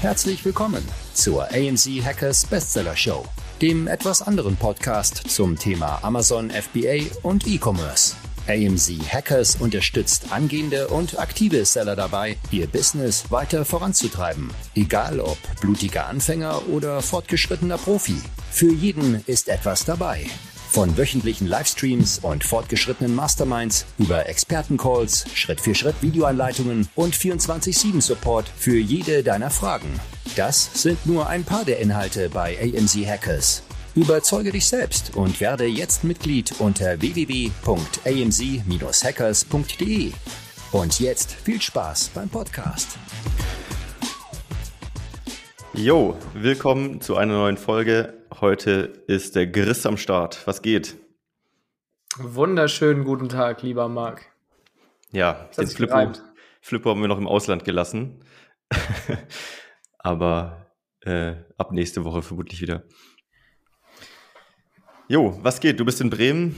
Herzlich willkommen zur AMZ Hackers Bestseller Show, dem etwas anderen Podcast zum Thema Amazon FBA und E-Commerce. AMZ Hackers unterstützt angehende und aktive Seller dabei, ihr Business weiter voranzutreiben. Egal ob blutiger Anfänger oder fortgeschrittener Profi. Für jeden ist etwas dabei. Von wöchentlichen Livestreams und fortgeschrittenen Masterminds über Expertencalls, Schritt-für-Schritt-Videoanleitungen und 24-7-Support für jede deiner Fragen. Das sind nur ein paar der Inhalte bei AMZ Hackers. Überzeuge dich selbst und werde jetzt Mitglied unter www.amz-hackers.de. Und jetzt viel Spaß beim Podcast. Jo, willkommen zu einer neuen Folge. Heute ist der Griss am Start. Was geht? Wunderschönen guten Tag, lieber Marc. Ja, den Flippo, Flippo haben wir noch im Ausland gelassen. Aber äh, ab nächste Woche vermutlich wieder. Jo, was geht? Du bist in Bremen.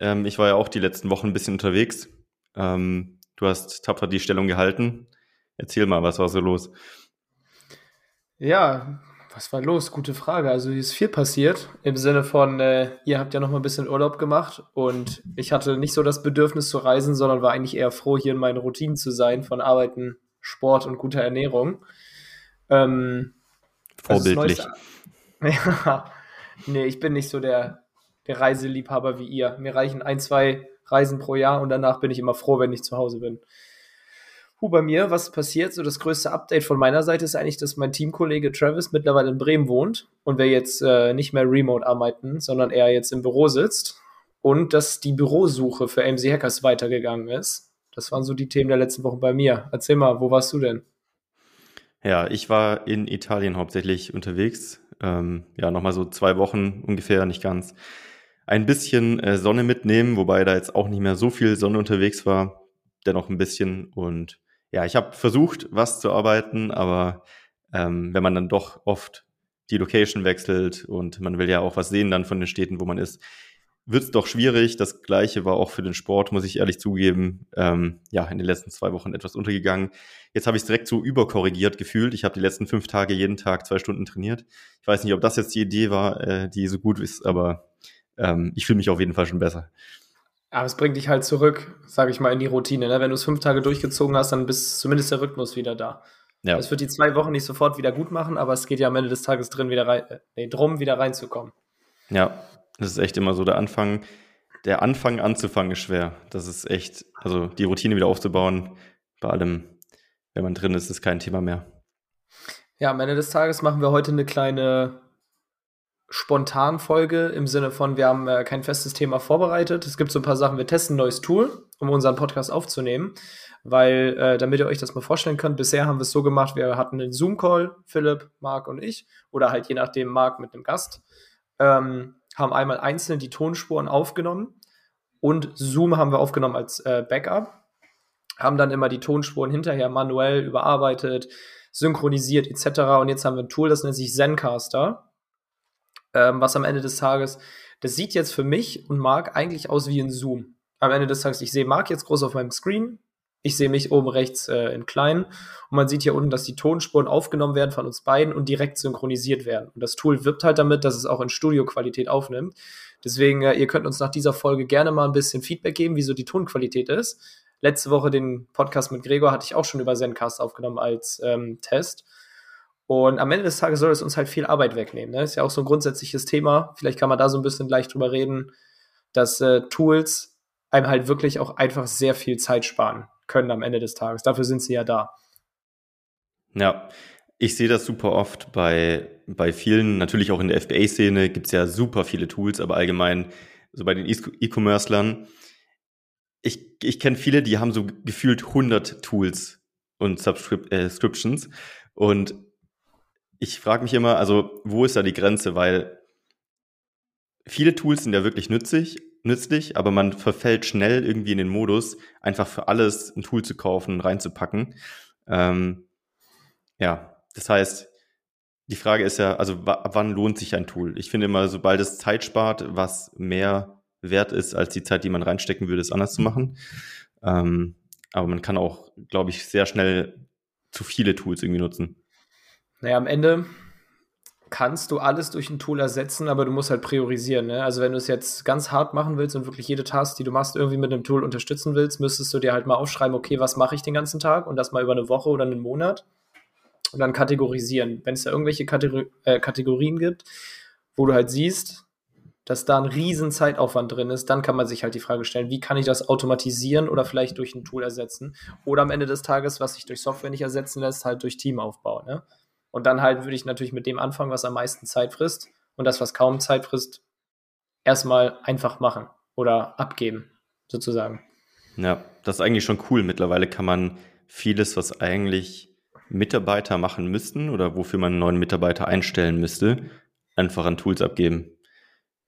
Ähm, ich war ja auch die letzten Wochen ein bisschen unterwegs. Ähm, du hast tapfer die Stellung gehalten. Erzähl mal, was war so los? Ja, was war los? Gute Frage. Also hier ist viel passiert im Sinne von, äh, ihr habt ja noch mal ein bisschen Urlaub gemacht und ich hatte nicht so das Bedürfnis zu reisen, sondern war eigentlich eher froh, hier in meinen Routinen zu sein von Arbeiten, Sport und guter Ernährung. Ähm, Vorbildlich. ja, nee, ich bin nicht so der, der Reiseliebhaber wie ihr. Mir reichen ein, zwei Reisen pro Jahr und danach bin ich immer froh, wenn ich zu Hause bin. Huh, bei mir, was passiert? So das größte Update von meiner Seite ist eigentlich, dass mein Teamkollege Travis mittlerweile in Bremen wohnt und wir jetzt äh, nicht mehr remote arbeiten, sondern er jetzt im Büro sitzt und dass die Bürosuche für AMC Hackers weitergegangen ist. Das waren so die Themen der letzten Wochen bei mir. Erzähl mal, wo warst du denn? Ja, ich war in Italien hauptsächlich unterwegs. Ähm, ja, nochmal so zwei Wochen ungefähr, nicht ganz. Ein bisschen äh, Sonne mitnehmen, wobei da jetzt auch nicht mehr so viel Sonne unterwegs war. Dennoch ein bisschen und ja, ich habe versucht, was zu arbeiten, aber ähm, wenn man dann doch oft die Location wechselt und man will ja auch was sehen dann von den Städten, wo man ist, wird es doch schwierig. Das gleiche war auch für den Sport, muss ich ehrlich zugeben, ähm, ja, in den letzten zwei Wochen etwas untergegangen. Jetzt habe ich es direkt so überkorrigiert gefühlt. Ich habe die letzten fünf Tage jeden Tag zwei Stunden trainiert. Ich weiß nicht, ob das jetzt die Idee war, äh, die so gut ist, aber ähm, ich fühle mich auf jeden Fall schon besser. Aber es bringt dich halt zurück, sage ich mal, in die Routine. Ne? Wenn du es fünf Tage durchgezogen hast, dann bist zumindest der Rhythmus wieder da. Ja. Das wird die zwei Wochen nicht sofort wieder gut machen, aber es geht ja am Ende des Tages drin wieder rein, äh, nee, drum, wieder reinzukommen. Ja, das ist echt immer so der Anfang. Der Anfang anzufangen ist schwer. Das ist echt, also die Routine wieder aufzubauen, bei allem, wenn man drin ist, ist kein Thema mehr. Ja, am Ende des Tages machen wir heute eine kleine Spontanfolge im Sinne von, wir haben äh, kein festes Thema vorbereitet. Es gibt so ein paar Sachen, wir testen ein neues Tool, um unseren Podcast aufzunehmen, weil, äh, damit ihr euch das mal vorstellen könnt, bisher haben wir es so gemacht, wir hatten einen Zoom-Call, Philipp, Marc und ich, oder halt je nachdem Marc mit einem Gast, ähm, haben einmal einzeln die Tonspuren aufgenommen und Zoom haben wir aufgenommen als äh, Backup, haben dann immer die Tonspuren hinterher manuell überarbeitet, synchronisiert etc. Und jetzt haben wir ein Tool, das nennt sich Zencaster ähm, was am Ende des Tages, das sieht jetzt für mich und Marc eigentlich aus wie ein Zoom. Am Ende des Tages, ich sehe Marc jetzt groß auf meinem Screen, ich sehe mich oben rechts äh, in klein und man sieht hier unten, dass die Tonspuren aufgenommen werden von uns beiden und direkt synchronisiert werden. Und das Tool wirbt halt damit, dass es auch in Studioqualität aufnimmt. Deswegen, äh, ihr könnt uns nach dieser Folge gerne mal ein bisschen Feedback geben, wie so die Tonqualität ist. Letzte Woche den Podcast mit Gregor hatte ich auch schon über Zencast aufgenommen als ähm, Test. Und am Ende des Tages soll es uns halt viel Arbeit wegnehmen. Ne? Ist ja auch so ein grundsätzliches Thema. Vielleicht kann man da so ein bisschen gleich drüber reden, dass äh, Tools einem halt wirklich auch einfach sehr viel Zeit sparen können am Ende des Tages. Dafür sind sie ja da. Ja, ich sehe das super oft bei, bei vielen, natürlich auch in der FBA-Szene gibt es ja super viele Tools, aber allgemein so bei den E-Commercern. Ich, ich kenne viele, die haben so gefühlt 100 Tools und Subscriptions. Äh, und ich frage mich immer, also wo ist da die Grenze? Weil viele Tools sind ja wirklich nützlich, nützlich, aber man verfällt schnell irgendwie in den Modus, einfach für alles ein Tool zu kaufen, reinzupacken. Ähm, ja, das heißt, die Frage ist ja, also wann lohnt sich ein Tool? Ich finde immer, sobald es Zeit spart, was mehr wert ist als die Zeit, die man reinstecken würde, es anders zu machen. Ähm, aber man kann auch, glaube ich, sehr schnell zu viele Tools irgendwie nutzen. Naja, am Ende kannst du alles durch ein Tool ersetzen, aber du musst halt priorisieren. Ne? Also wenn du es jetzt ganz hart machen willst und wirklich jede Task, die du machst, irgendwie mit einem Tool unterstützen willst, müsstest du dir halt mal aufschreiben, okay, was mache ich den ganzen Tag und das mal über eine Woche oder einen Monat und dann kategorisieren. Wenn es da irgendwelche Kategor äh, Kategorien gibt, wo du halt siehst, dass da ein riesen Zeitaufwand drin ist, dann kann man sich halt die Frage stellen, wie kann ich das automatisieren oder vielleicht durch ein Tool ersetzen? Oder am Ende des Tages, was sich durch Software nicht ersetzen lässt, halt durch Teamaufbau. Ne? Und dann halt würde ich natürlich mit dem anfangen, was am meisten Zeit frisst und das, was kaum Zeit frisst, erstmal einfach machen oder abgeben, sozusagen. Ja, das ist eigentlich schon cool. Mittlerweile kann man vieles, was eigentlich Mitarbeiter machen müssten oder wofür man einen neuen Mitarbeiter einstellen müsste, einfach an Tools abgeben.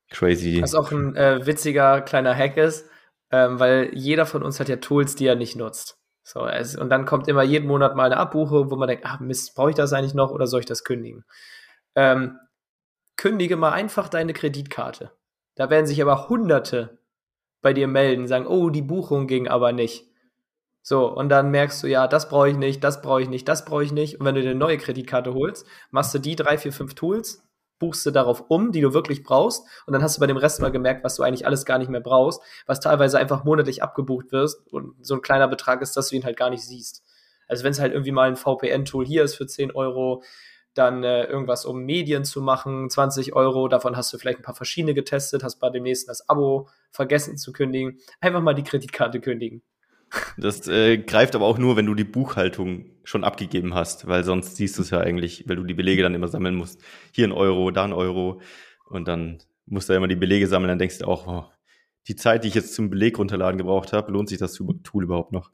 Crazy. Was auch ein äh, witziger kleiner Hack ist, ähm, weil jeder von uns hat ja Tools, die er nicht nutzt. So, es, und dann kommt immer jeden Monat mal eine Abbuchung, wo man denkt, ah Mist, brauche ich das eigentlich noch oder soll ich das kündigen? Ähm, kündige mal einfach deine Kreditkarte. Da werden sich aber Hunderte bei dir melden, sagen, oh, die Buchung ging aber nicht. So, und dann merkst du, ja, das brauche ich nicht, das brauche ich nicht, das brauche ich nicht. Und wenn du dir eine neue Kreditkarte holst, machst du die drei, vier, fünf Tools, buchst du darauf um, die du wirklich brauchst. Und dann hast du bei dem Rest mal gemerkt, was du eigentlich alles gar nicht mehr brauchst, was teilweise einfach monatlich abgebucht wirst. Und so ein kleiner Betrag ist, dass du ihn halt gar nicht siehst. Also wenn es halt irgendwie mal ein VPN-Tool hier ist für 10 Euro, dann äh, irgendwas, um Medien zu machen, 20 Euro, davon hast du vielleicht ein paar verschiedene getestet, hast bei dem nächsten das Abo vergessen zu kündigen. Einfach mal die Kreditkarte kündigen. Das äh, greift aber auch nur, wenn du die Buchhaltung schon abgegeben hast, weil sonst siehst du es ja eigentlich, weil du die Belege dann immer sammeln musst. Hier ein Euro, da ein Euro und dann musst du ja immer die Belege sammeln, dann denkst du auch, oh, die Zeit, die ich jetzt zum Beleg runterladen gebraucht habe, lohnt sich das Tool überhaupt noch?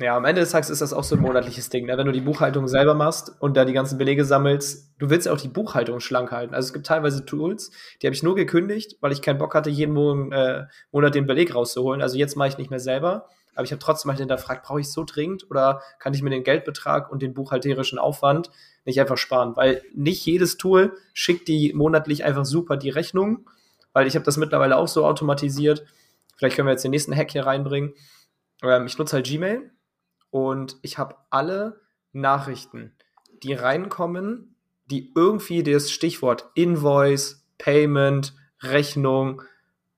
Ja, am Ende des Tages ist das auch so ein monatliches Ding. Ne? Wenn du die Buchhaltung selber machst und da die ganzen Belege sammelst, du willst ja auch die Buchhaltung schlank halten. Also es gibt teilweise Tools, die habe ich nur gekündigt, weil ich keinen Bock hatte, jeden Monat, äh, Monat den Beleg rauszuholen. Also jetzt mache ich nicht mehr selber. Aber ich habe trotzdem halt hinterfragt, brauche ich so dringend oder kann ich mir den Geldbetrag und den buchhalterischen Aufwand nicht einfach sparen? Weil nicht jedes Tool schickt die monatlich einfach super die Rechnung, weil ich habe das mittlerweile auch so automatisiert. Vielleicht können wir jetzt den nächsten Hack hier reinbringen. Ähm, ich nutze halt Gmail und ich habe alle Nachrichten, die reinkommen, die irgendwie das Stichwort Invoice, Payment, Rechnung,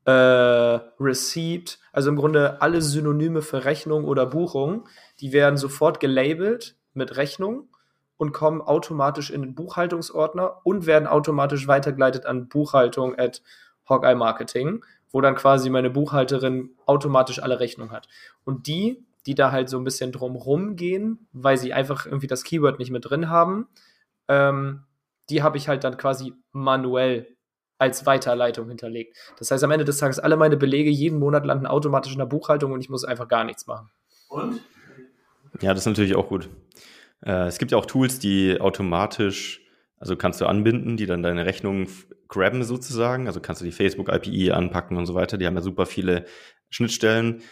äh, Receipt, also im Grunde alle Synonyme für Rechnung oder Buchung, die werden sofort gelabelt mit Rechnung und kommen automatisch in den Buchhaltungsordner und werden automatisch weitergeleitet an Buchhaltung at Hawkeye Marketing, wo dann quasi meine Buchhalterin automatisch alle Rechnungen hat. Und die die da halt so ein bisschen drumrum gehen, weil sie einfach irgendwie das Keyword nicht mit drin haben. Ähm, die habe ich halt dann quasi manuell als Weiterleitung hinterlegt. Das heißt, am Ende des Tages, alle meine Belege jeden Monat landen automatisch in der Buchhaltung und ich muss einfach gar nichts machen. Und? Ja, das ist natürlich auch gut. Äh, es gibt ja auch Tools, die automatisch, also kannst du anbinden, die dann deine Rechnung grabben sozusagen. Also kannst du die Facebook-IPI anpacken und so weiter. Die haben ja super viele Schnittstellen.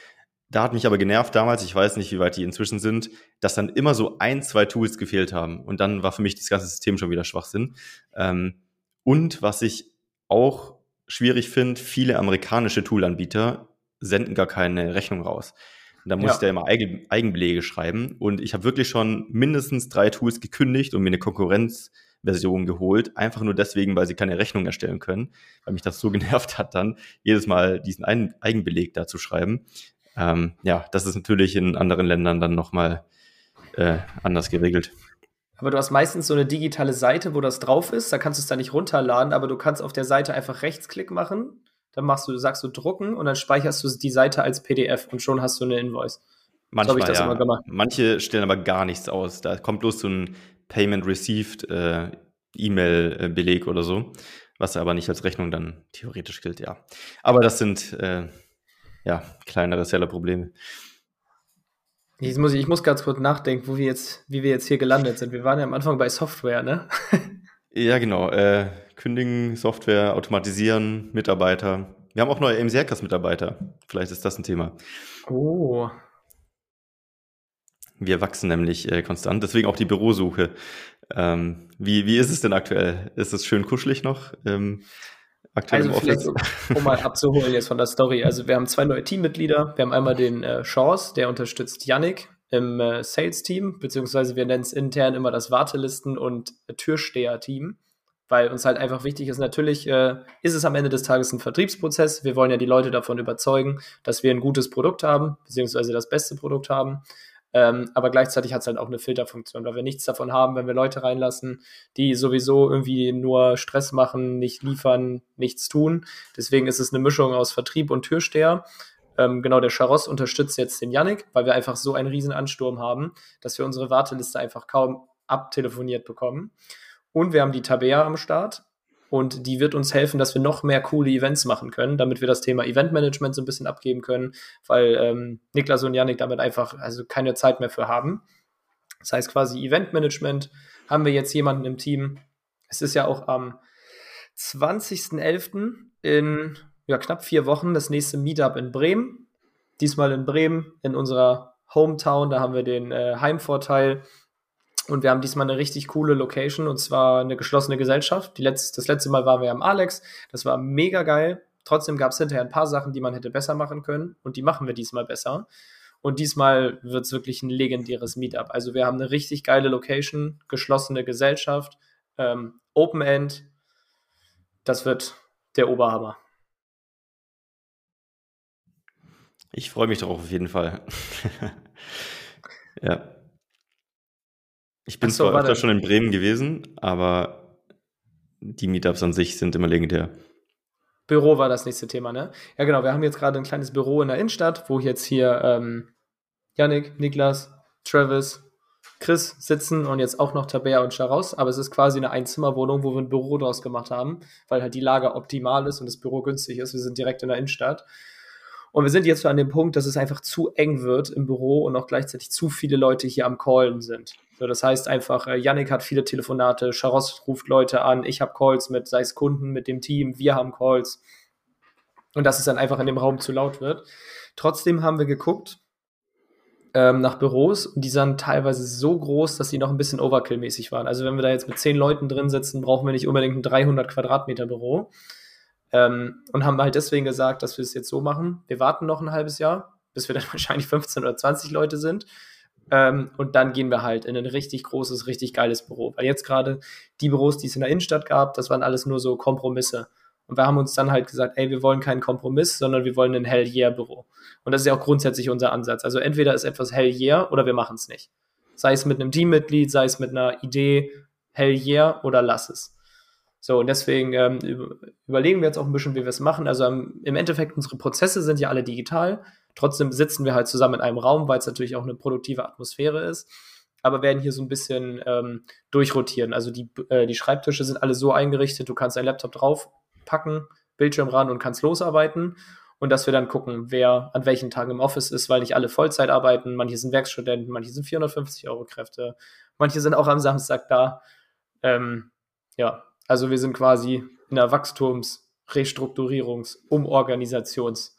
Da hat mich aber genervt damals, ich weiß nicht, wie weit die inzwischen sind, dass dann immer so ein, zwei Tools gefehlt haben. Und dann war für mich das ganze System schon wieder Schwachsinn. Ähm, und was ich auch schwierig finde, viele amerikanische Toolanbieter senden gar keine Rechnung raus. da muss ja. der immer Eigen, Eigenbelege schreiben. Und ich habe wirklich schon mindestens drei Tools gekündigt und mir eine Konkurrenzversion geholt. Einfach nur deswegen, weil sie keine Rechnung erstellen können. Weil mich das so genervt hat, dann jedes Mal diesen Eigenbeleg da zu schreiben. Ähm, ja, das ist natürlich in anderen Ländern dann nochmal äh, anders geregelt. Aber du hast meistens so eine digitale Seite, wo das drauf ist. Da kannst du es dann nicht runterladen, aber du kannst auf der Seite einfach Rechtsklick machen. Dann machst du, sagst du drucken und dann speicherst du die Seite als PDF und schon hast du eine Invoice. Manchmal, so ja. Manche stellen aber gar nichts aus. Da kommt bloß so ein Payment Received äh, E-Mail-Beleg oder so, was aber nicht als Rechnung dann theoretisch gilt, ja. Aber das sind äh, ja, kleinere Seller-Probleme. Ich muss, ich muss ganz kurz nachdenken, wo wir jetzt, wie wir jetzt hier gelandet sind. Wir waren ja am Anfang bei Software, ne? ja, genau. Äh, kündigen, Software, automatisieren, Mitarbeiter. Wir haben auch neue AMC Hackers Mitarbeiter. Vielleicht ist das ein Thema. Oh. Wir wachsen nämlich äh, konstant, deswegen auch die Bürosuche. Ähm, wie, wie ist es denn aktuell? Ist es schön kuschelig noch? Ähm, aktuell also im Office? Um, um mal abzuholen jetzt von der Story. Also wir haben zwei neue Teammitglieder. Wir haben einmal den äh, Chance, der unterstützt Yannick im äh, Sales-Team, beziehungsweise wir nennen es intern immer das Wartelisten- und Türsteher-Team weil uns halt einfach wichtig ist, natürlich äh, ist es am Ende des Tages ein Vertriebsprozess. Wir wollen ja die Leute davon überzeugen, dass wir ein gutes Produkt haben, beziehungsweise das beste Produkt haben. Ähm, aber gleichzeitig hat es halt auch eine Filterfunktion, weil wir nichts davon haben, wenn wir Leute reinlassen, die sowieso irgendwie nur Stress machen, nicht liefern, nichts tun. Deswegen ist es eine Mischung aus Vertrieb und Türsteher. Ähm, genau, der Charos unterstützt jetzt den Yannick, weil wir einfach so einen riesen Ansturm haben, dass wir unsere Warteliste einfach kaum abtelefoniert bekommen. Und wir haben die Tabea am Start. Und die wird uns helfen, dass wir noch mehr coole Events machen können, damit wir das Thema Eventmanagement so ein bisschen abgeben können, weil ähm, Niklas und Janik damit einfach also keine Zeit mehr für haben. Das heißt quasi Eventmanagement haben wir jetzt jemanden im Team. Es ist ja auch am 20.11. in ja, knapp vier Wochen das nächste Meetup in Bremen. Diesmal in Bremen, in unserer Hometown. Da haben wir den äh, Heimvorteil, und wir haben diesmal eine richtig coole Location und zwar eine geschlossene Gesellschaft. Letzte, das letzte Mal waren wir am Alex. Das war mega geil. Trotzdem gab es hinterher ein paar Sachen, die man hätte besser machen können und die machen wir diesmal besser. Und diesmal wird es wirklich ein legendäres Meetup. Also wir haben eine richtig geile Location, geschlossene Gesellschaft, ähm, Open End. Das wird der Oberhammer. Ich freue mich darauf auf jeden Fall. ja. Ich bin so, zwar öfter schon in Bremen gewesen, aber die Meetups an sich sind immer legendär. Büro war das nächste Thema, ne? Ja, genau. Wir haben jetzt gerade ein kleines Büro in der Innenstadt, wo jetzt hier ähm, Yannick, Niklas, Travis, Chris sitzen und jetzt auch noch Tabea und Charos. Aber es ist quasi eine Einzimmerwohnung, wo wir ein Büro draus gemacht haben, weil halt die Lage optimal ist und das Büro günstig ist. Wir sind direkt in der Innenstadt. Und wir sind jetzt so an dem Punkt, dass es einfach zu eng wird im Büro und auch gleichzeitig zu viele Leute hier am Callen sind. So, das heißt einfach, äh, Yannick hat viele Telefonate, Charos ruft Leute an, ich habe Calls mit, sei es Kunden, mit dem Team, wir haben Calls. Und dass es dann einfach in dem Raum zu laut wird. Trotzdem haben wir geguckt ähm, nach Büros und die sind teilweise so groß, dass sie noch ein bisschen Overkill-mäßig waren. Also wenn wir da jetzt mit zehn Leuten drin sitzen, brauchen wir nicht unbedingt ein 300 Quadratmeter Büro. Ähm, und haben halt deswegen gesagt, dass wir es jetzt so machen. Wir warten noch ein halbes Jahr, bis wir dann wahrscheinlich 15 oder 20 Leute sind ähm, und dann gehen wir halt in ein richtig großes, richtig geiles Büro. Weil jetzt gerade die Büros, die es in der Innenstadt gab, das waren alles nur so Kompromisse. Und wir haben uns dann halt gesagt, ey, wir wollen keinen Kompromiss, sondern wir wollen ein Hell Yeah Büro. Und das ist ja auch grundsätzlich unser Ansatz. Also entweder ist etwas Hell Yeah oder wir machen es nicht. Sei es mit einem Teammitglied, sei es mit einer Idee, Hell Yeah oder lass es. So, und deswegen ähm, überlegen wir jetzt auch ein bisschen, wie wir es machen. Also ähm, im Endeffekt, unsere Prozesse sind ja alle digital. Trotzdem sitzen wir halt zusammen in einem Raum, weil es natürlich auch eine produktive Atmosphäre ist. Aber werden hier so ein bisschen ähm, durchrotieren. Also die, äh, die Schreibtische sind alle so eingerichtet, du kannst deinen Laptop draufpacken, Bildschirm ran und kannst losarbeiten. Und dass wir dann gucken, wer an welchen Tagen im Office ist, weil nicht alle Vollzeit arbeiten. Manche sind Werkstudenten, manche sind 450 Euro Kräfte, manche sind auch am Samstag da. Ähm, ja, also wir sind quasi in der Wachstums-, Restrukturierungs-, Umorganisations-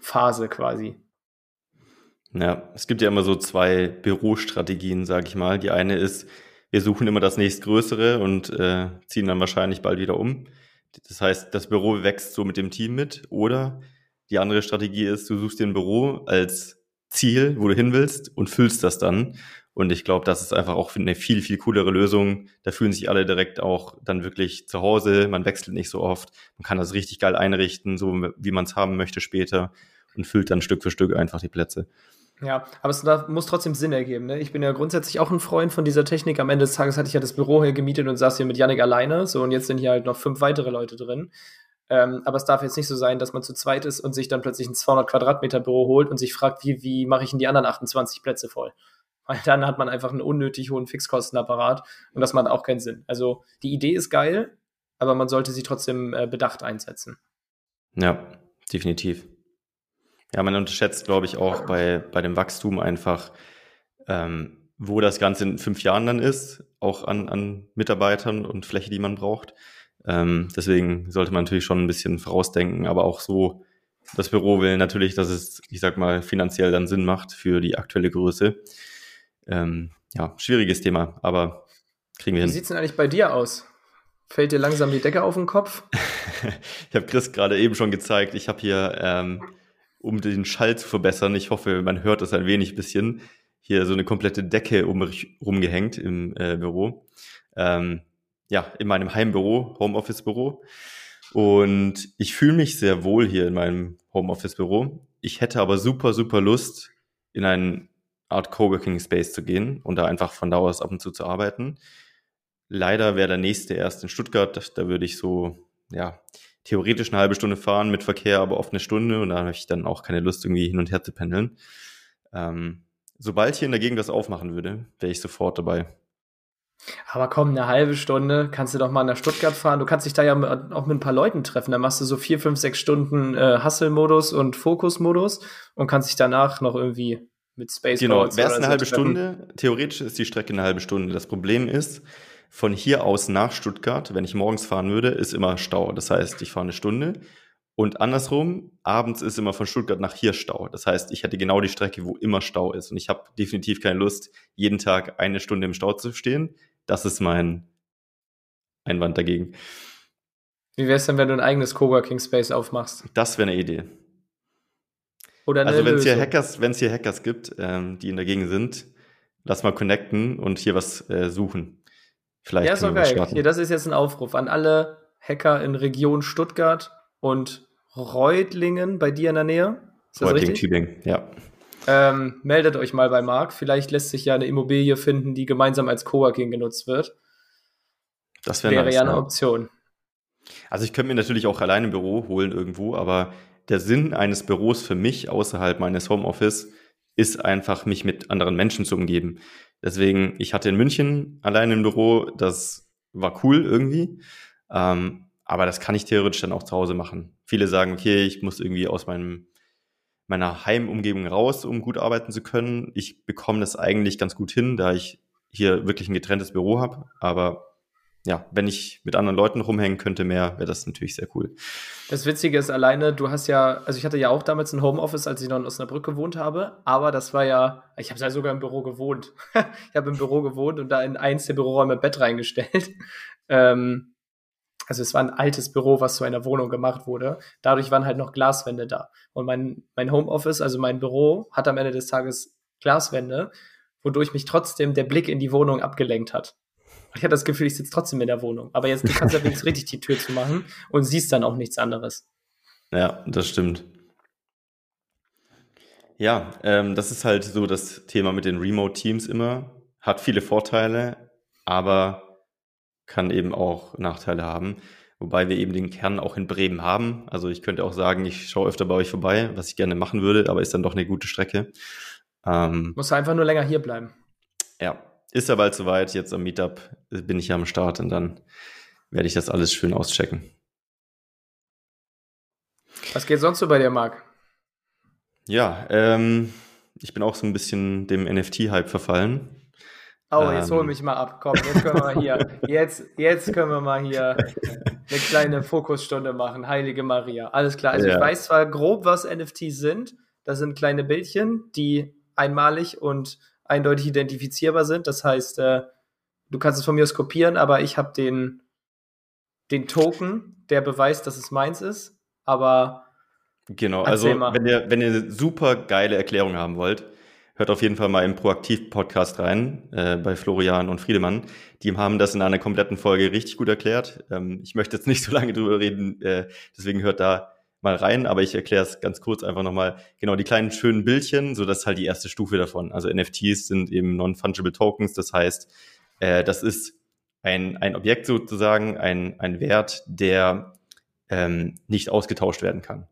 Phase quasi. Ja, es gibt ja immer so zwei Bürostrategien, sage ich mal. Die eine ist, wir suchen immer das nächstgrößere und äh, ziehen dann wahrscheinlich bald wieder um. Das heißt, das Büro wächst so mit dem Team mit. Oder die andere Strategie ist, du suchst dir ein Büro als Ziel, wo du hin willst und füllst das dann. Und ich glaube, das ist einfach auch eine viel, viel coolere Lösung. Da fühlen sich alle direkt auch dann wirklich zu Hause. Man wechselt nicht so oft. Man kann das richtig geil einrichten, so wie man es haben möchte später und füllt dann Stück für Stück einfach die Plätze. Ja, aber es muss trotzdem Sinn ergeben. Ne? Ich bin ja grundsätzlich auch ein Freund von dieser Technik. Am Ende des Tages hatte ich ja das Büro hier gemietet und saß hier mit Yannick alleine. So, und jetzt sind hier halt noch fünf weitere Leute drin. Ähm, aber es darf jetzt nicht so sein, dass man zu zweit ist und sich dann plötzlich ein 200 Quadratmeter Büro holt und sich fragt, wie, wie mache ich denn die anderen 28 Plätze voll? Weil dann hat man einfach einen unnötig hohen Fixkostenapparat und das macht auch keinen Sinn. Also die Idee ist geil, aber man sollte sie trotzdem äh, bedacht einsetzen. Ja, definitiv. Ja, man unterschätzt, glaube ich, auch bei, bei dem Wachstum einfach, ähm, wo das Ganze in fünf Jahren dann ist, auch an, an Mitarbeitern und Fläche, die man braucht. Ähm, deswegen sollte man natürlich schon ein bisschen vorausdenken, aber auch so, das Büro will natürlich, dass es, ich sag mal, finanziell dann Sinn macht für die aktuelle Größe. Ähm, ja, schwieriges Thema, aber Kriegen wir Wie hin. sieht's denn eigentlich bei dir aus? Fällt dir langsam die Decke auf den Kopf? ich habe Chris gerade eben schon gezeigt, ich habe hier, ähm, um den Schall zu verbessern, ich hoffe, man hört das ein wenig bisschen, hier so eine komplette Decke um, rumgehängt im äh, Büro. Ähm, ja, in meinem Heimbüro, Homeoffice-Büro. Und ich fühle mich sehr wohl hier in meinem Homeoffice-Büro. Ich hätte aber super, super Lust, in einen Art Coworking Space zu gehen und da einfach von da aus ab und zu zu arbeiten. Leider wäre der nächste erst in Stuttgart. Da würde ich so, ja, theoretisch eine halbe Stunde fahren mit Verkehr, aber oft eine Stunde und da habe ich dann auch keine Lust, irgendwie hin und her zu pendeln. Ähm, sobald hier in der Gegend was aufmachen würde, wäre ich sofort dabei. Aber komm, eine halbe Stunde kannst du doch mal nach Stuttgart fahren. Du kannst dich da ja auch mit ein paar Leuten treffen. Da machst du so vier, fünf, sechs Stunden äh, Hustle-Modus und Fokus-Modus und kannst dich danach noch irgendwie mit Space Genau, wäre es eine halbe. Stunde, theoretisch ist die Strecke eine halbe Stunde. Das Problem ist, von hier aus nach Stuttgart, wenn ich morgens fahren würde, ist immer Stau. Das heißt, ich fahre eine Stunde und andersrum, abends ist immer von Stuttgart nach hier Stau. Das heißt, ich hätte genau die Strecke, wo immer Stau ist. Und ich habe definitiv keine Lust, jeden Tag eine Stunde im Stau zu stehen. Das ist mein Einwand dagegen. Wie wäre es denn, wenn du ein eigenes Coworking Space aufmachst? Das wäre eine Idee. Oder eine also wenn es hier Hackers, wenn es hier Hackers gibt, ähm, die in der Gegend sind, lass mal connecten und hier was äh, suchen. Vielleicht ja, ist doch geil. Hier, das ist jetzt ein Aufruf an alle Hacker in Region Stuttgart und Reutlingen bei dir in der Nähe. Ist das Reutlingen, Tübingen, ja. Ähm, meldet euch mal bei Marc. Vielleicht lässt sich ja eine Immobilie finden, die gemeinsam als Coworking genutzt wird. Das wär wäre nice, ja eine Option. Also ich könnte mir natürlich auch alleine ein Büro holen irgendwo, aber der Sinn eines Büros für mich außerhalb meines Homeoffice ist einfach, mich mit anderen Menschen zu umgeben. Deswegen, ich hatte in München alleine ein Büro, das war cool irgendwie. Ähm, aber das kann ich theoretisch dann auch zu Hause machen. Viele sagen, okay, ich muss irgendwie aus meinem, meiner Heimumgebung raus, um gut arbeiten zu können. Ich bekomme das eigentlich ganz gut hin, da ich hier wirklich ein getrenntes Büro habe. Aber ja, wenn ich mit anderen Leuten rumhängen könnte mehr, wäre das natürlich sehr cool. Das Witzige ist alleine, du hast ja, also ich hatte ja auch damals ein Homeoffice, als ich noch in Osnabrück gewohnt habe, aber das war ja, ich habe ja sogar im Büro gewohnt. ich habe im Büro gewohnt und da in eins der Büroräume Bett reingestellt. Ähm, also es war ein altes Büro, was zu einer Wohnung gemacht wurde. Dadurch waren halt noch Glaswände da. Und mein, mein Homeoffice, also mein Büro, hat am Ende des Tages Glaswände, wodurch mich trotzdem der Blick in die Wohnung abgelenkt hat. Ich hatte das Gefühl, ich sitze trotzdem in der Wohnung. Aber jetzt du kannst ja wenigstens richtig die Tür zu machen und siehst dann auch nichts anderes. Ja, das stimmt. Ja, ähm, das ist halt so das Thema mit den Remote-Teams immer. Hat viele Vorteile, aber kann eben auch Nachteile haben. Wobei wir eben den Kern auch in Bremen haben. Also ich könnte auch sagen, ich schaue öfter bei euch vorbei, was ich gerne machen würde, aber ist dann doch eine gute Strecke. Ähm, Muss einfach nur länger hier bleiben. Ja, ist ja bald soweit. Jetzt am Meetup bin ich ja am Start und dann werde ich das alles schön auschecken. Was geht sonst so bei dir, Marc? Ja, ähm, ich bin auch so ein bisschen dem NFT-Hype verfallen. Oh, jetzt ähm, hol mich mal ab. Komm, jetzt können wir mal hier, jetzt, jetzt können wir mal hier eine kleine Fokusstunde machen. Heilige Maria. Alles klar. Also ja. ich weiß zwar grob, was NFTs sind. Das sind kleine Bildchen, die einmalig und eindeutig identifizierbar sind. Das heißt, äh, du kannst es von mir aus kopieren, aber ich habe den, den Token, der beweist, dass es meins ist. Aber genau, also wenn ihr, wenn ihr eine super geile Erklärung haben wollt, hört auf jeden Fall mal im Proaktiv-Podcast rein äh, bei Florian und Friedemann. Die haben das in einer kompletten Folge richtig gut erklärt. Ähm, ich möchte jetzt nicht so lange drüber reden, äh, deswegen hört da mal rein, aber ich erkläre es ganz kurz einfach nochmal. Genau, die kleinen schönen Bildchen, so das ist halt die erste Stufe davon. Also NFTs sind eben Non-Fungible Tokens, das heißt, äh, das ist ein, ein Objekt sozusagen, ein, ein Wert, der ähm, nicht ausgetauscht werden kann.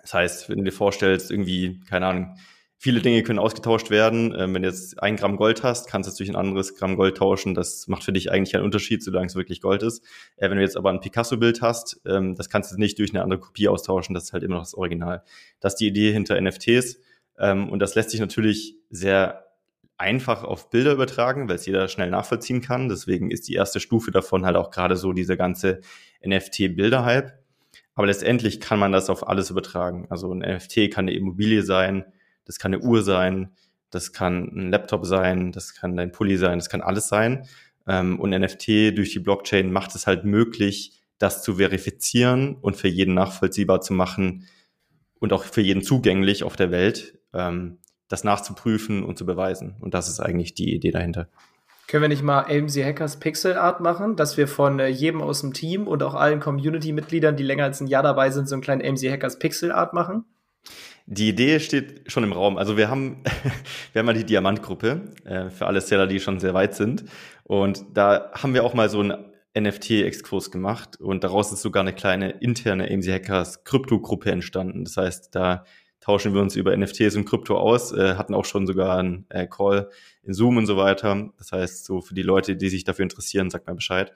Das heißt, wenn du dir vorstellst, irgendwie, keine Ahnung, Viele Dinge können ausgetauscht werden. Ähm, wenn du jetzt ein Gramm Gold hast, kannst du es durch ein anderes Gramm Gold tauschen. Das macht für dich eigentlich keinen Unterschied, solange es wirklich Gold ist. Äh, wenn du jetzt aber ein Picasso-Bild hast, ähm, das kannst du nicht durch eine andere Kopie austauschen. Das ist halt immer noch das Original. Das ist die Idee hinter NFTs. Ähm, und das lässt sich natürlich sehr einfach auf Bilder übertragen, weil es jeder schnell nachvollziehen kann. Deswegen ist die erste Stufe davon halt auch gerade so dieser ganze NFT-Bilder-Hype. Aber letztendlich kann man das auf alles übertragen. Also ein NFT kann eine Immobilie sein, das kann eine Uhr sein, das kann ein Laptop sein, das kann dein Pulli sein, das kann alles sein. Ähm, und NFT durch die Blockchain macht es halt möglich, das zu verifizieren und für jeden nachvollziehbar zu machen und auch für jeden zugänglich auf der Welt, ähm, das nachzuprüfen und zu beweisen. Und das ist eigentlich die Idee dahinter. Können wir nicht mal AMC Hackers Pixel Art machen, dass wir von äh, jedem aus dem Team und auch allen Community-Mitgliedern, die länger als ein Jahr dabei sind, so einen kleinen AMC Hackers Pixel Art machen? Die Idee steht schon im Raum. Also wir haben, wir haben mal die Diamantgruppe äh, für alle Seller, die schon sehr weit sind. Und da haben wir auch mal so einen NFT-Exkurs gemacht und daraus ist sogar eine kleine interne AMC Hackers Krypto-Gruppe entstanden. Das heißt, da tauschen wir uns über NFTs und Krypto aus, äh, hatten auch schon sogar einen äh, Call in Zoom und so weiter. Das heißt, so für die Leute, die sich dafür interessieren, sagt mal Bescheid.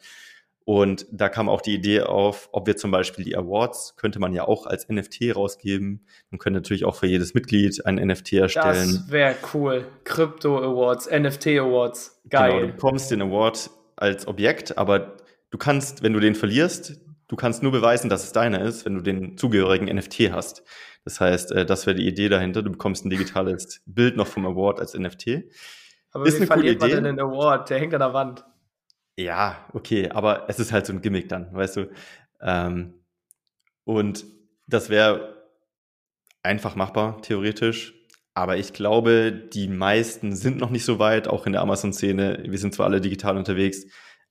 Und da kam auch die Idee auf, ob wir zum Beispiel die Awards, könnte man ja auch als NFT rausgeben. Man könnte natürlich auch für jedes Mitglied ein NFT erstellen. Das wäre cool. Crypto Awards, NFT Awards. Geil. Genau, du bekommst den Award als Objekt, aber du kannst, wenn du den verlierst, du kannst nur beweisen, dass es deiner ist, wenn du den zugehörigen NFT hast. Das heißt, äh, das wäre die Idee dahinter. Du bekommst ein digitales Bild noch vom Award als NFT. Aber ist wie verliert man denn den Award? Der hängt an der Wand. Ja, okay, aber es ist halt so ein Gimmick dann, weißt du. Ähm, und das wäre einfach machbar, theoretisch. Aber ich glaube, die meisten sind noch nicht so weit, auch in der Amazon-Szene. Wir sind zwar alle digital unterwegs,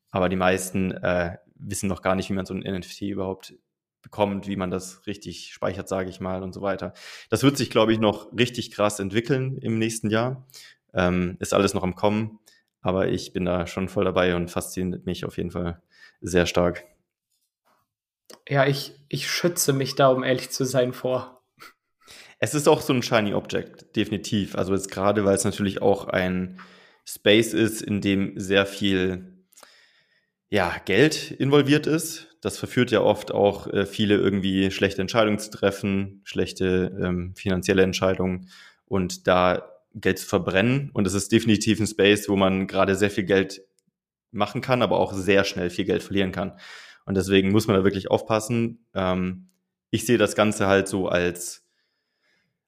aber die meisten äh, wissen noch gar nicht, wie man so ein NFT überhaupt bekommt, wie man das richtig speichert, sage ich mal, und so weiter. Das wird sich, glaube ich, noch richtig krass entwickeln im nächsten Jahr. Ähm, ist alles noch am Kommen. Aber ich bin da schon voll dabei und fasziniert mich auf jeden Fall sehr stark. Ja, ich, ich schütze mich da, um ehrlich zu sein, vor. Es ist auch so ein Shiny Object, definitiv. Also jetzt gerade, weil es natürlich auch ein Space ist, in dem sehr viel ja, Geld involviert ist. Das verführt ja oft auch äh, viele irgendwie schlechte Entscheidungen zu treffen, schlechte ähm, finanzielle Entscheidungen. Und da Geld zu verbrennen. Und es ist definitiv ein Space, wo man gerade sehr viel Geld machen kann, aber auch sehr schnell viel Geld verlieren kann. Und deswegen muss man da wirklich aufpassen. Ähm, ich sehe das Ganze halt so als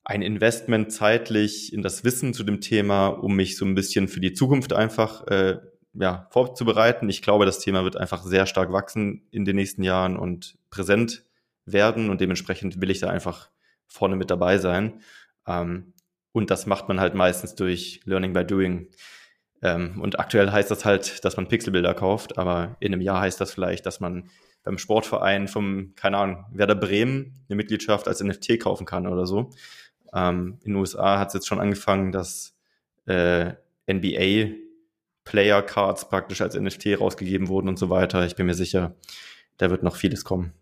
ein Investment zeitlich in das Wissen zu dem Thema, um mich so ein bisschen für die Zukunft einfach äh, ja, vorzubereiten. Ich glaube, das Thema wird einfach sehr stark wachsen in den nächsten Jahren und präsent werden und dementsprechend will ich da einfach vorne mit dabei sein. Ähm, und das macht man halt meistens durch Learning by Doing. Ähm, und aktuell heißt das halt, dass man Pixelbilder kauft, aber in einem Jahr heißt das vielleicht, dass man beim Sportverein vom, keine Ahnung, Werder Bremen eine Mitgliedschaft als NFT kaufen kann oder so. Ähm, in den USA hat es jetzt schon angefangen, dass äh, NBA Player Cards praktisch als NFT rausgegeben wurden und so weiter. Ich bin mir sicher, da wird noch vieles kommen.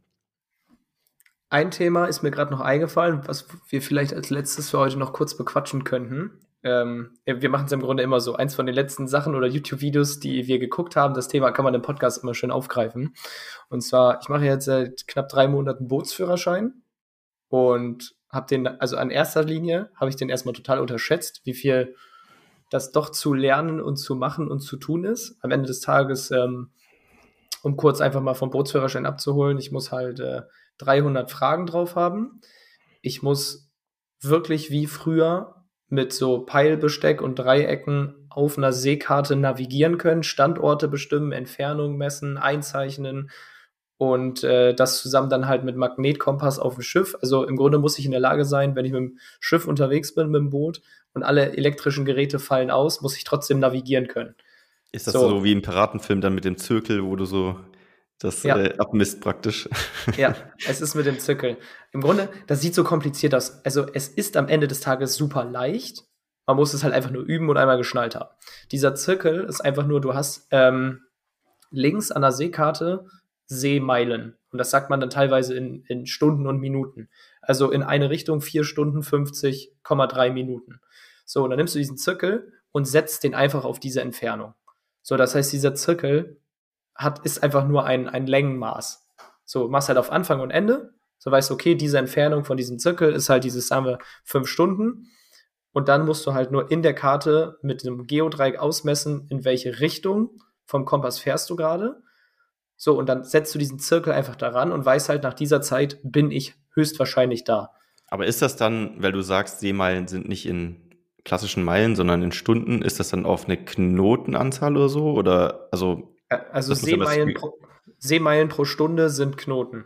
Ein Thema ist mir gerade noch eingefallen, was wir vielleicht als letztes für heute noch kurz bequatschen könnten. Ähm, wir machen es im Grunde immer so. Eins von den letzten Sachen oder YouTube-Videos, die wir geguckt haben, das Thema kann man im Podcast immer schön aufgreifen. Und zwar, ich mache jetzt seit knapp drei Monaten Bootsführerschein und habe den, also an erster Linie habe ich den erstmal total unterschätzt, wie viel das doch zu lernen und zu machen und zu tun ist. Am Ende des Tages, ähm, um kurz einfach mal vom Bootsführerschein abzuholen, ich muss halt äh, 300 Fragen drauf haben. Ich muss wirklich wie früher mit so Peilbesteck und Dreiecken auf einer Seekarte navigieren können, Standorte bestimmen, Entfernung messen, einzeichnen und äh, das zusammen dann halt mit Magnetkompass auf dem Schiff. Also im Grunde muss ich in der Lage sein, wenn ich mit dem Schiff unterwegs bin, mit dem Boot und alle elektrischen Geräte fallen aus, muss ich trotzdem navigieren können. Ist das so, so wie im Piratenfilm dann mit dem Zirkel, wo du so das ja. äh, abmisst praktisch. Ja, es ist mit dem Zirkel. Im Grunde, das sieht so kompliziert aus. Also es ist am Ende des Tages super leicht. Man muss es halt einfach nur üben und einmal geschnallt haben. Dieser Zirkel ist einfach nur, du hast ähm, links an der Seekarte Seemeilen. Und das sagt man dann teilweise in, in Stunden und Minuten. Also in eine Richtung 4 Stunden 50,3 Minuten. So, und dann nimmst du diesen Zirkel und setzt den einfach auf diese Entfernung. So, das heißt, dieser Zirkel hat, ist einfach nur ein, ein Längenmaß. So, machst halt auf Anfang und Ende. So weißt du, okay, diese Entfernung von diesem Zirkel ist halt dieses, sagen wir, fünf Stunden. Und dann musst du halt nur in der Karte mit einem Geodreieck ausmessen, in welche Richtung vom Kompass fährst du gerade. So, und dann setzt du diesen Zirkel einfach daran und weißt halt, nach dieser Zeit bin ich höchstwahrscheinlich da. Aber ist das dann, weil du sagst, Seemeilen sind nicht in klassischen Meilen, sondern in Stunden, ist das dann auf eine Knotenanzahl oder so? Oder also. Also Seemeilen pro, Seemeilen pro Stunde sind Knoten.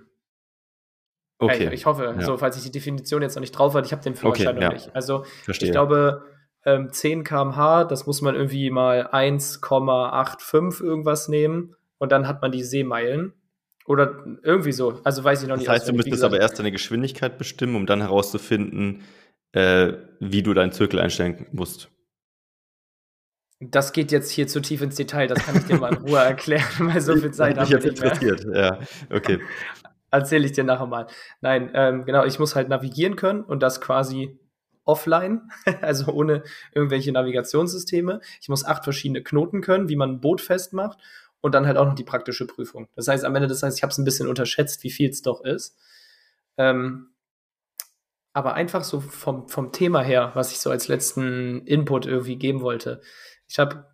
Okay. ich hoffe, ja. so, falls ich die Definition jetzt noch nicht drauf hatte, ich habe den Führerschein okay, noch ja. nicht. Also Verstehe. ich glaube, ähm, 10 km/h, das muss man irgendwie mal 1,85 irgendwas nehmen und dann hat man die Seemeilen. Oder irgendwie so. Also weiß ich noch nicht. Das heißt, du müsstest aber erst deine Geschwindigkeit bestimmen, um dann herauszufinden, äh, wie du deinen Zirkel einstellen musst. Das geht jetzt hier zu tief ins Detail, das kann ich dir mal in Ruhe erklären, weil so viel Zeit habe ich jetzt interessiert. Ja, okay. Erzähle ich dir nachher mal. Nein, ähm, genau, ich muss halt navigieren können und das quasi offline, also ohne irgendwelche Navigationssysteme. Ich muss acht verschiedene Knoten können, wie man ein Boot festmacht und dann halt auch noch die praktische Prüfung. Das heißt, am Ende des Tages, ich habe es ein bisschen unterschätzt, wie viel es doch ist. Ähm, aber einfach so vom, vom Thema her, was ich so als letzten Input irgendwie geben wollte. Ich habe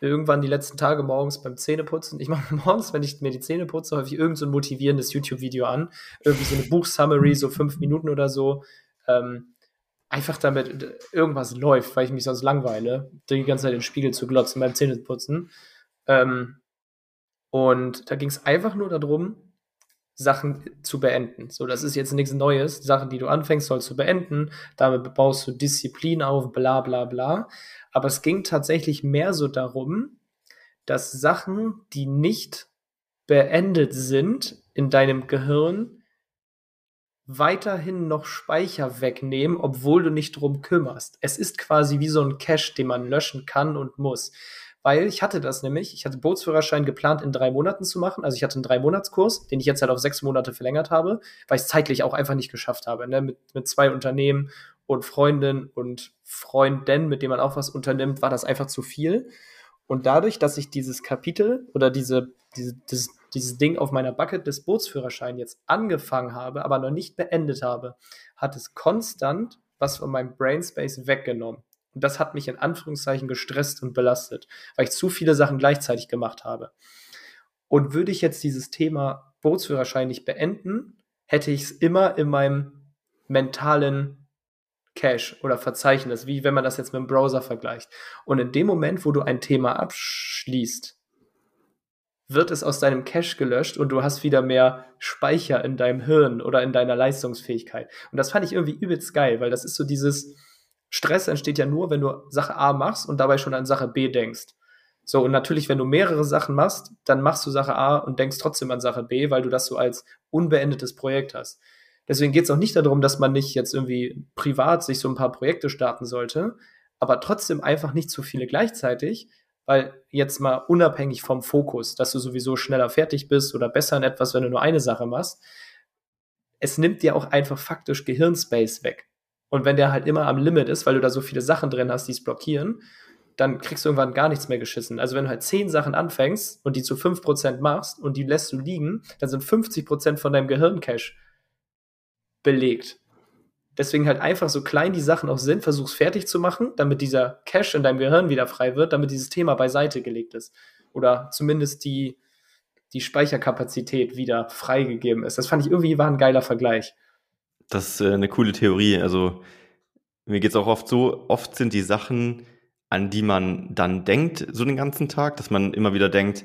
irgendwann die letzten Tage morgens beim Zähneputzen, ich mache morgens, wenn ich mir die Zähne putze, häufig irgend so motivierendes YouTube-Video an. Irgendwie so eine Buchsummary, so fünf Minuten oder so. Ähm, einfach damit irgendwas läuft, weil ich mich sonst langweile, die ganze Zeit in den Spiegel zu glotzen beim Zähneputzen. Ähm, und da ging es einfach nur darum, Sachen zu beenden. So, das ist jetzt nichts Neues. Sachen, die du anfängst, sollst du beenden. Damit baust du Disziplin auf, bla bla bla. Aber es ging tatsächlich mehr so darum, dass Sachen, die nicht beendet sind in deinem Gehirn, weiterhin noch Speicher wegnehmen, obwohl du nicht drum kümmerst. Es ist quasi wie so ein Cache, den man löschen kann und muss. Weil ich hatte das nämlich, ich hatte Bootsführerschein geplant in drei Monaten zu machen. Also ich hatte einen Drei-Monats-Kurs, den ich jetzt halt auf sechs Monate verlängert habe, weil ich es zeitlich auch einfach nicht geschafft habe. Ne? Mit, mit zwei Unternehmen und Freundin und Freundin, mit dem man auch was unternimmt, war das einfach zu viel. Und dadurch, dass ich dieses Kapitel oder diese, diese, dieses dieses Ding auf meiner Bucket des Bootsführerscheins jetzt angefangen habe, aber noch nicht beendet habe, hat es konstant was von meinem Brainspace weggenommen. Das hat mich in Anführungszeichen gestresst und belastet, weil ich zu viele Sachen gleichzeitig gemacht habe. Und würde ich jetzt dieses Thema Bootsführerschein nicht beenden, hätte ich es immer in meinem mentalen Cache oder Verzeichnis, wie wenn man das jetzt mit dem Browser vergleicht. Und in dem Moment, wo du ein Thema abschließt, wird es aus deinem Cache gelöscht und du hast wieder mehr Speicher in deinem Hirn oder in deiner Leistungsfähigkeit. Und das fand ich irgendwie übelst geil, weil das ist so dieses Stress entsteht ja nur, wenn du Sache A machst und dabei schon an Sache B denkst. So, und natürlich, wenn du mehrere Sachen machst, dann machst du Sache A und denkst trotzdem an Sache B, weil du das so als unbeendetes Projekt hast. Deswegen geht es auch nicht darum, dass man nicht jetzt irgendwie privat sich so ein paar Projekte starten sollte, aber trotzdem einfach nicht zu viele gleichzeitig, weil jetzt mal unabhängig vom Fokus, dass du sowieso schneller fertig bist oder besser in etwas, wenn du nur eine Sache machst, es nimmt dir auch einfach faktisch Gehirnspace weg. Und wenn der halt immer am Limit ist, weil du da so viele Sachen drin hast, die es blockieren, dann kriegst du irgendwann gar nichts mehr geschissen. Also wenn du halt zehn Sachen anfängst und die zu fünf Prozent machst und die lässt du liegen, dann sind 50 Prozent von deinem Gehirncache belegt. Deswegen halt einfach so klein die Sachen auch sind, versuch's fertig zu machen, damit dieser Cache in deinem Gehirn wieder frei wird, damit dieses Thema beiseite gelegt ist. Oder zumindest die, die Speicherkapazität wieder freigegeben ist. Das fand ich irgendwie war ein geiler Vergleich. Das ist äh, eine coole Theorie. Also mir geht's auch oft so, oft sind die Sachen, an die man dann denkt, so den ganzen Tag, dass man immer wieder denkt,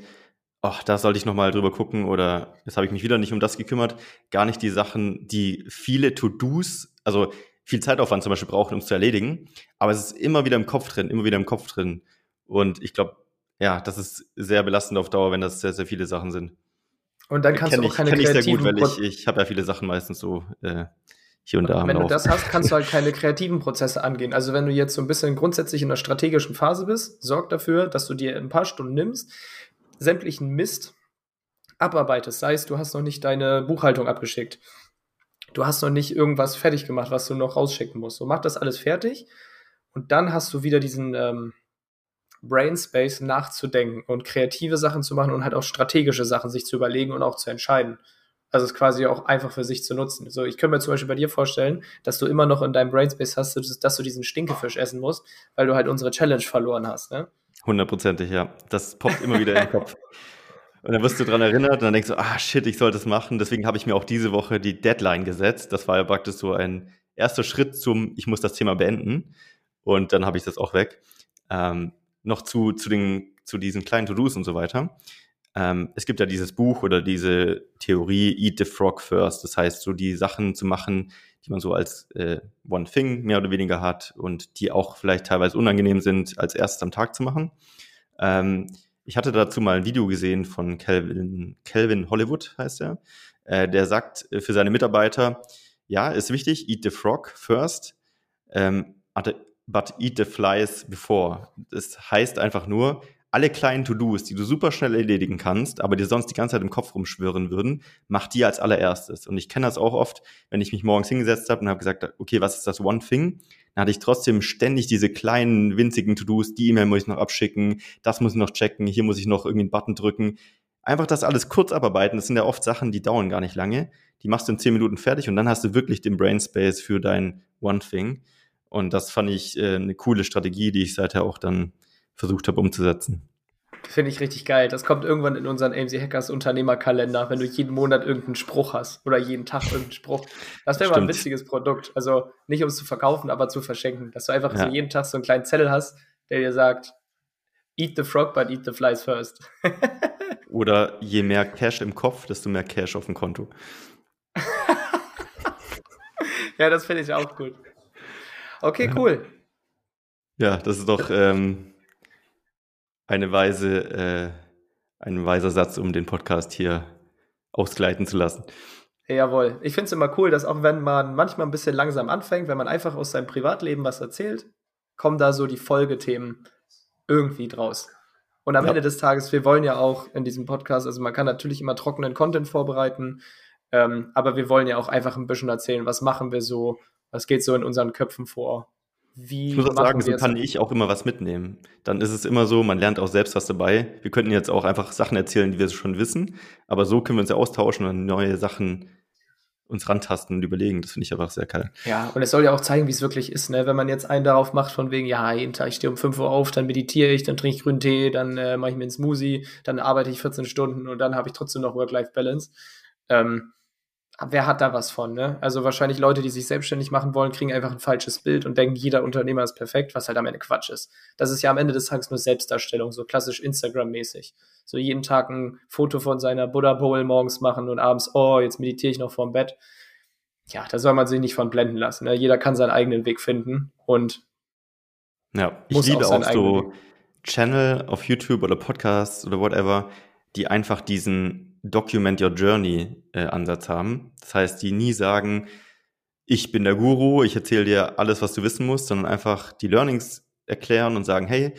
ach, da sollte ich nochmal drüber gucken oder jetzt habe ich mich wieder nicht um das gekümmert. Gar nicht die Sachen, die viele To-Dos also viel Zeitaufwand zum Beispiel brauchen, um es zu erledigen. Aber es ist immer wieder im Kopf drin, immer wieder im Kopf drin. Und ich glaube, ja, das ist sehr belastend auf Dauer, wenn das sehr, sehr viele Sachen sind. Und dann kannst du auch ich, keine kenn kreativen... ich sehr gut, weil ich, ich habe ja viele Sachen meistens so äh, hier und da. Und wenn du das hast, kannst du halt keine kreativen Prozesse angehen. Also wenn du jetzt so ein bisschen grundsätzlich in einer strategischen Phase bist, sorg dafür, dass du dir ein paar Stunden nimmst, sämtlichen Mist abarbeitest. Sei es, du hast noch nicht deine Buchhaltung abgeschickt du hast noch nicht irgendwas fertig gemacht, was du noch rausschicken musst. So, mach das alles fertig und dann hast du wieder diesen ähm, Brain Space nachzudenken und kreative Sachen zu machen und halt auch strategische Sachen sich zu überlegen und auch zu entscheiden. Also es quasi auch einfach für sich zu nutzen. So, ich könnte mir zum Beispiel bei dir vorstellen, dass du immer noch in deinem Brainspace hast, dass du diesen Stinkefisch essen musst, weil du halt unsere Challenge verloren hast, ne? Hundertprozentig, ja. Das poppt immer wieder in den Kopf. Und dann wirst du daran erinnert und dann denkst du, ah shit, ich sollte es machen. Deswegen habe ich mir auch diese Woche die Deadline gesetzt. Das war ja praktisch so ein erster Schritt zum, ich muss das Thema beenden. und dann habe ich das auch weg. Ähm, noch zu, zu, den, zu diesen kleinen To-Dos und so weiter. Ähm, es gibt ja dieses Buch oder diese Theorie Eat the Frog First. Das heißt, so die Sachen zu machen, die man so als äh, One Thing mehr oder weniger hat und die auch vielleicht teilweise unangenehm sind, als erstes am Tag zu machen. Ähm, ich hatte dazu mal ein Video gesehen von Calvin, Calvin Hollywood, heißt er. Äh, der sagt äh, für seine Mitarbeiter, ja, ist wichtig, eat the frog first, ähm, but eat the flies before. Das heißt einfach nur, alle kleinen To-Dos, die du super schnell erledigen kannst, aber dir sonst die ganze Zeit im Kopf rumschwirren würden, mach die als allererstes. Und ich kenne das auch oft, wenn ich mich morgens hingesetzt habe und habe gesagt, okay, was ist das One Thing? Dann hatte ich trotzdem ständig diese kleinen, winzigen To-Dos, die E-Mail muss ich noch abschicken, das muss ich noch checken, hier muss ich noch irgendwie einen Button drücken. Einfach das alles kurz abarbeiten, das sind ja oft Sachen, die dauern gar nicht lange. Die machst du in zehn Minuten fertig und dann hast du wirklich den Brain Space für dein One Thing. Und das fand ich äh, eine coole Strategie, die ich seither auch dann versucht habe umzusetzen. Finde ich richtig geil. Das kommt irgendwann in unseren AMC Hackers Unternehmerkalender, wenn du jeden Monat irgendeinen Spruch hast oder jeden Tag irgendeinen Spruch. Das wäre mal ein witziges Produkt. Also nicht um es zu verkaufen, aber zu verschenken. Dass du einfach ja. so jeden Tag so einen kleinen Zettel hast, der dir sagt, eat the frog, but eat the flies first. oder je mehr Cash im Kopf, desto mehr Cash auf dem Konto. ja, das finde ich auch gut. Okay, cool. Ja, das ist doch ähm, eine weise, äh, ein weiser Satz, um den Podcast hier ausgleiten zu lassen. Jawohl. Ich finde es immer cool, dass auch wenn man manchmal ein bisschen langsam anfängt, wenn man einfach aus seinem Privatleben was erzählt, kommen da so die Folgethemen irgendwie draus. Und am ja. Ende des Tages, wir wollen ja auch in diesem Podcast, also man kann natürlich immer trockenen Content vorbereiten, ähm, aber wir wollen ja auch einfach ein bisschen erzählen, was machen wir so, was geht so in unseren Köpfen vor wie ich muss auch sagen, so kann ich auch immer was mitnehmen. Dann ist es immer so, man lernt auch selbst was dabei. Wir könnten jetzt auch einfach Sachen erzählen, die wir schon wissen, aber so können wir uns ja austauschen und neue Sachen uns rantasten und überlegen. Das finde ich einfach sehr geil. Ja, und es soll ja auch zeigen, wie es wirklich ist, ne? Wenn man jetzt einen darauf macht, von wegen, ja, jeden Tag, ich stehe um 5 Uhr auf, dann meditiere ich, dann trinke ich grünen Tee, dann äh, mache ich mir einen Smoothie, dann arbeite ich 14 Stunden und dann habe ich trotzdem noch Work-Life-Balance. Ähm, wer hat da was von, ne? Also wahrscheinlich Leute, die sich selbstständig machen wollen, kriegen einfach ein falsches Bild und denken, jeder Unternehmer ist perfekt, was halt am Ende Quatsch ist. Das ist ja am Ende des Tages nur Selbstdarstellung, so klassisch Instagram-mäßig. So jeden Tag ein Foto von seiner Buddha Bowl morgens machen und abends, oh, jetzt meditiere ich noch vorm Bett. Ja, da soll man sich nicht von blenden lassen. Ne? Jeder kann seinen eigenen Weg finden und ja, ich liebe auch, auch so Channel auf YouTube oder Podcasts oder whatever, die einfach diesen Document Your Journey äh, Ansatz haben. Das heißt, die nie sagen, ich bin der Guru, ich erzähle dir alles, was du wissen musst, sondern einfach die Learnings erklären und sagen, hey,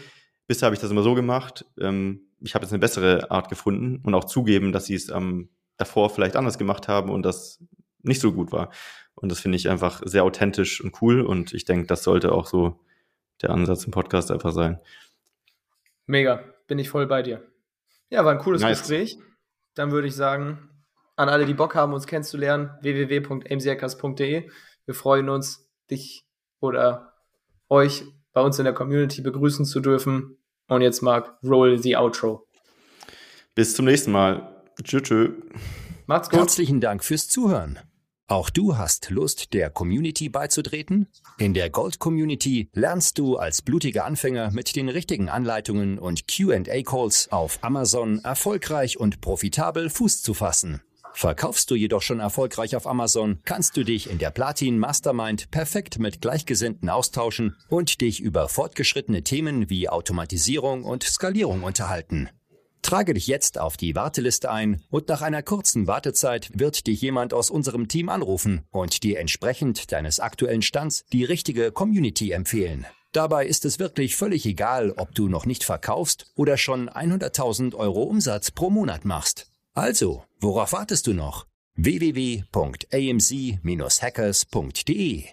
bisher habe ich das immer so gemacht, ähm, ich habe jetzt eine bessere Art gefunden und auch zugeben, dass sie es ähm, davor vielleicht anders gemacht haben und das nicht so gut war. Und das finde ich einfach sehr authentisch und cool und ich denke, das sollte auch so der Ansatz im Podcast einfach sein. Mega, bin ich voll bei dir. Ja, war ein cooles nice. Gespräch dann würde ich sagen, an alle, die Bock haben, uns kennenzulernen, www.amchackers.de. Wir freuen uns, dich oder euch bei uns in der Community begrüßen zu dürfen. Und jetzt Marc, roll the outro. Bis zum nächsten Mal. Tschö, tschö. Macht's gut. Herzlichen Dank fürs Zuhören. Auch du hast Lust, der Community beizutreten? In der Gold Community lernst du als blutiger Anfänger mit den richtigen Anleitungen und QA-Calls auf Amazon erfolgreich und profitabel Fuß zu fassen. Verkaufst du jedoch schon erfolgreich auf Amazon, kannst du dich in der Platin Mastermind perfekt mit Gleichgesinnten austauschen und dich über fortgeschrittene Themen wie Automatisierung und Skalierung unterhalten. Trage dich jetzt auf die Warteliste ein und nach einer kurzen Wartezeit wird dich jemand aus unserem Team anrufen und dir entsprechend deines aktuellen Stands die richtige Community empfehlen. Dabei ist es wirklich völlig egal, ob du noch nicht verkaufst oder schon 100.000 Euro Umsatz pro Monat machst. Also, worauf wartest du noch? www.amc-hackers.de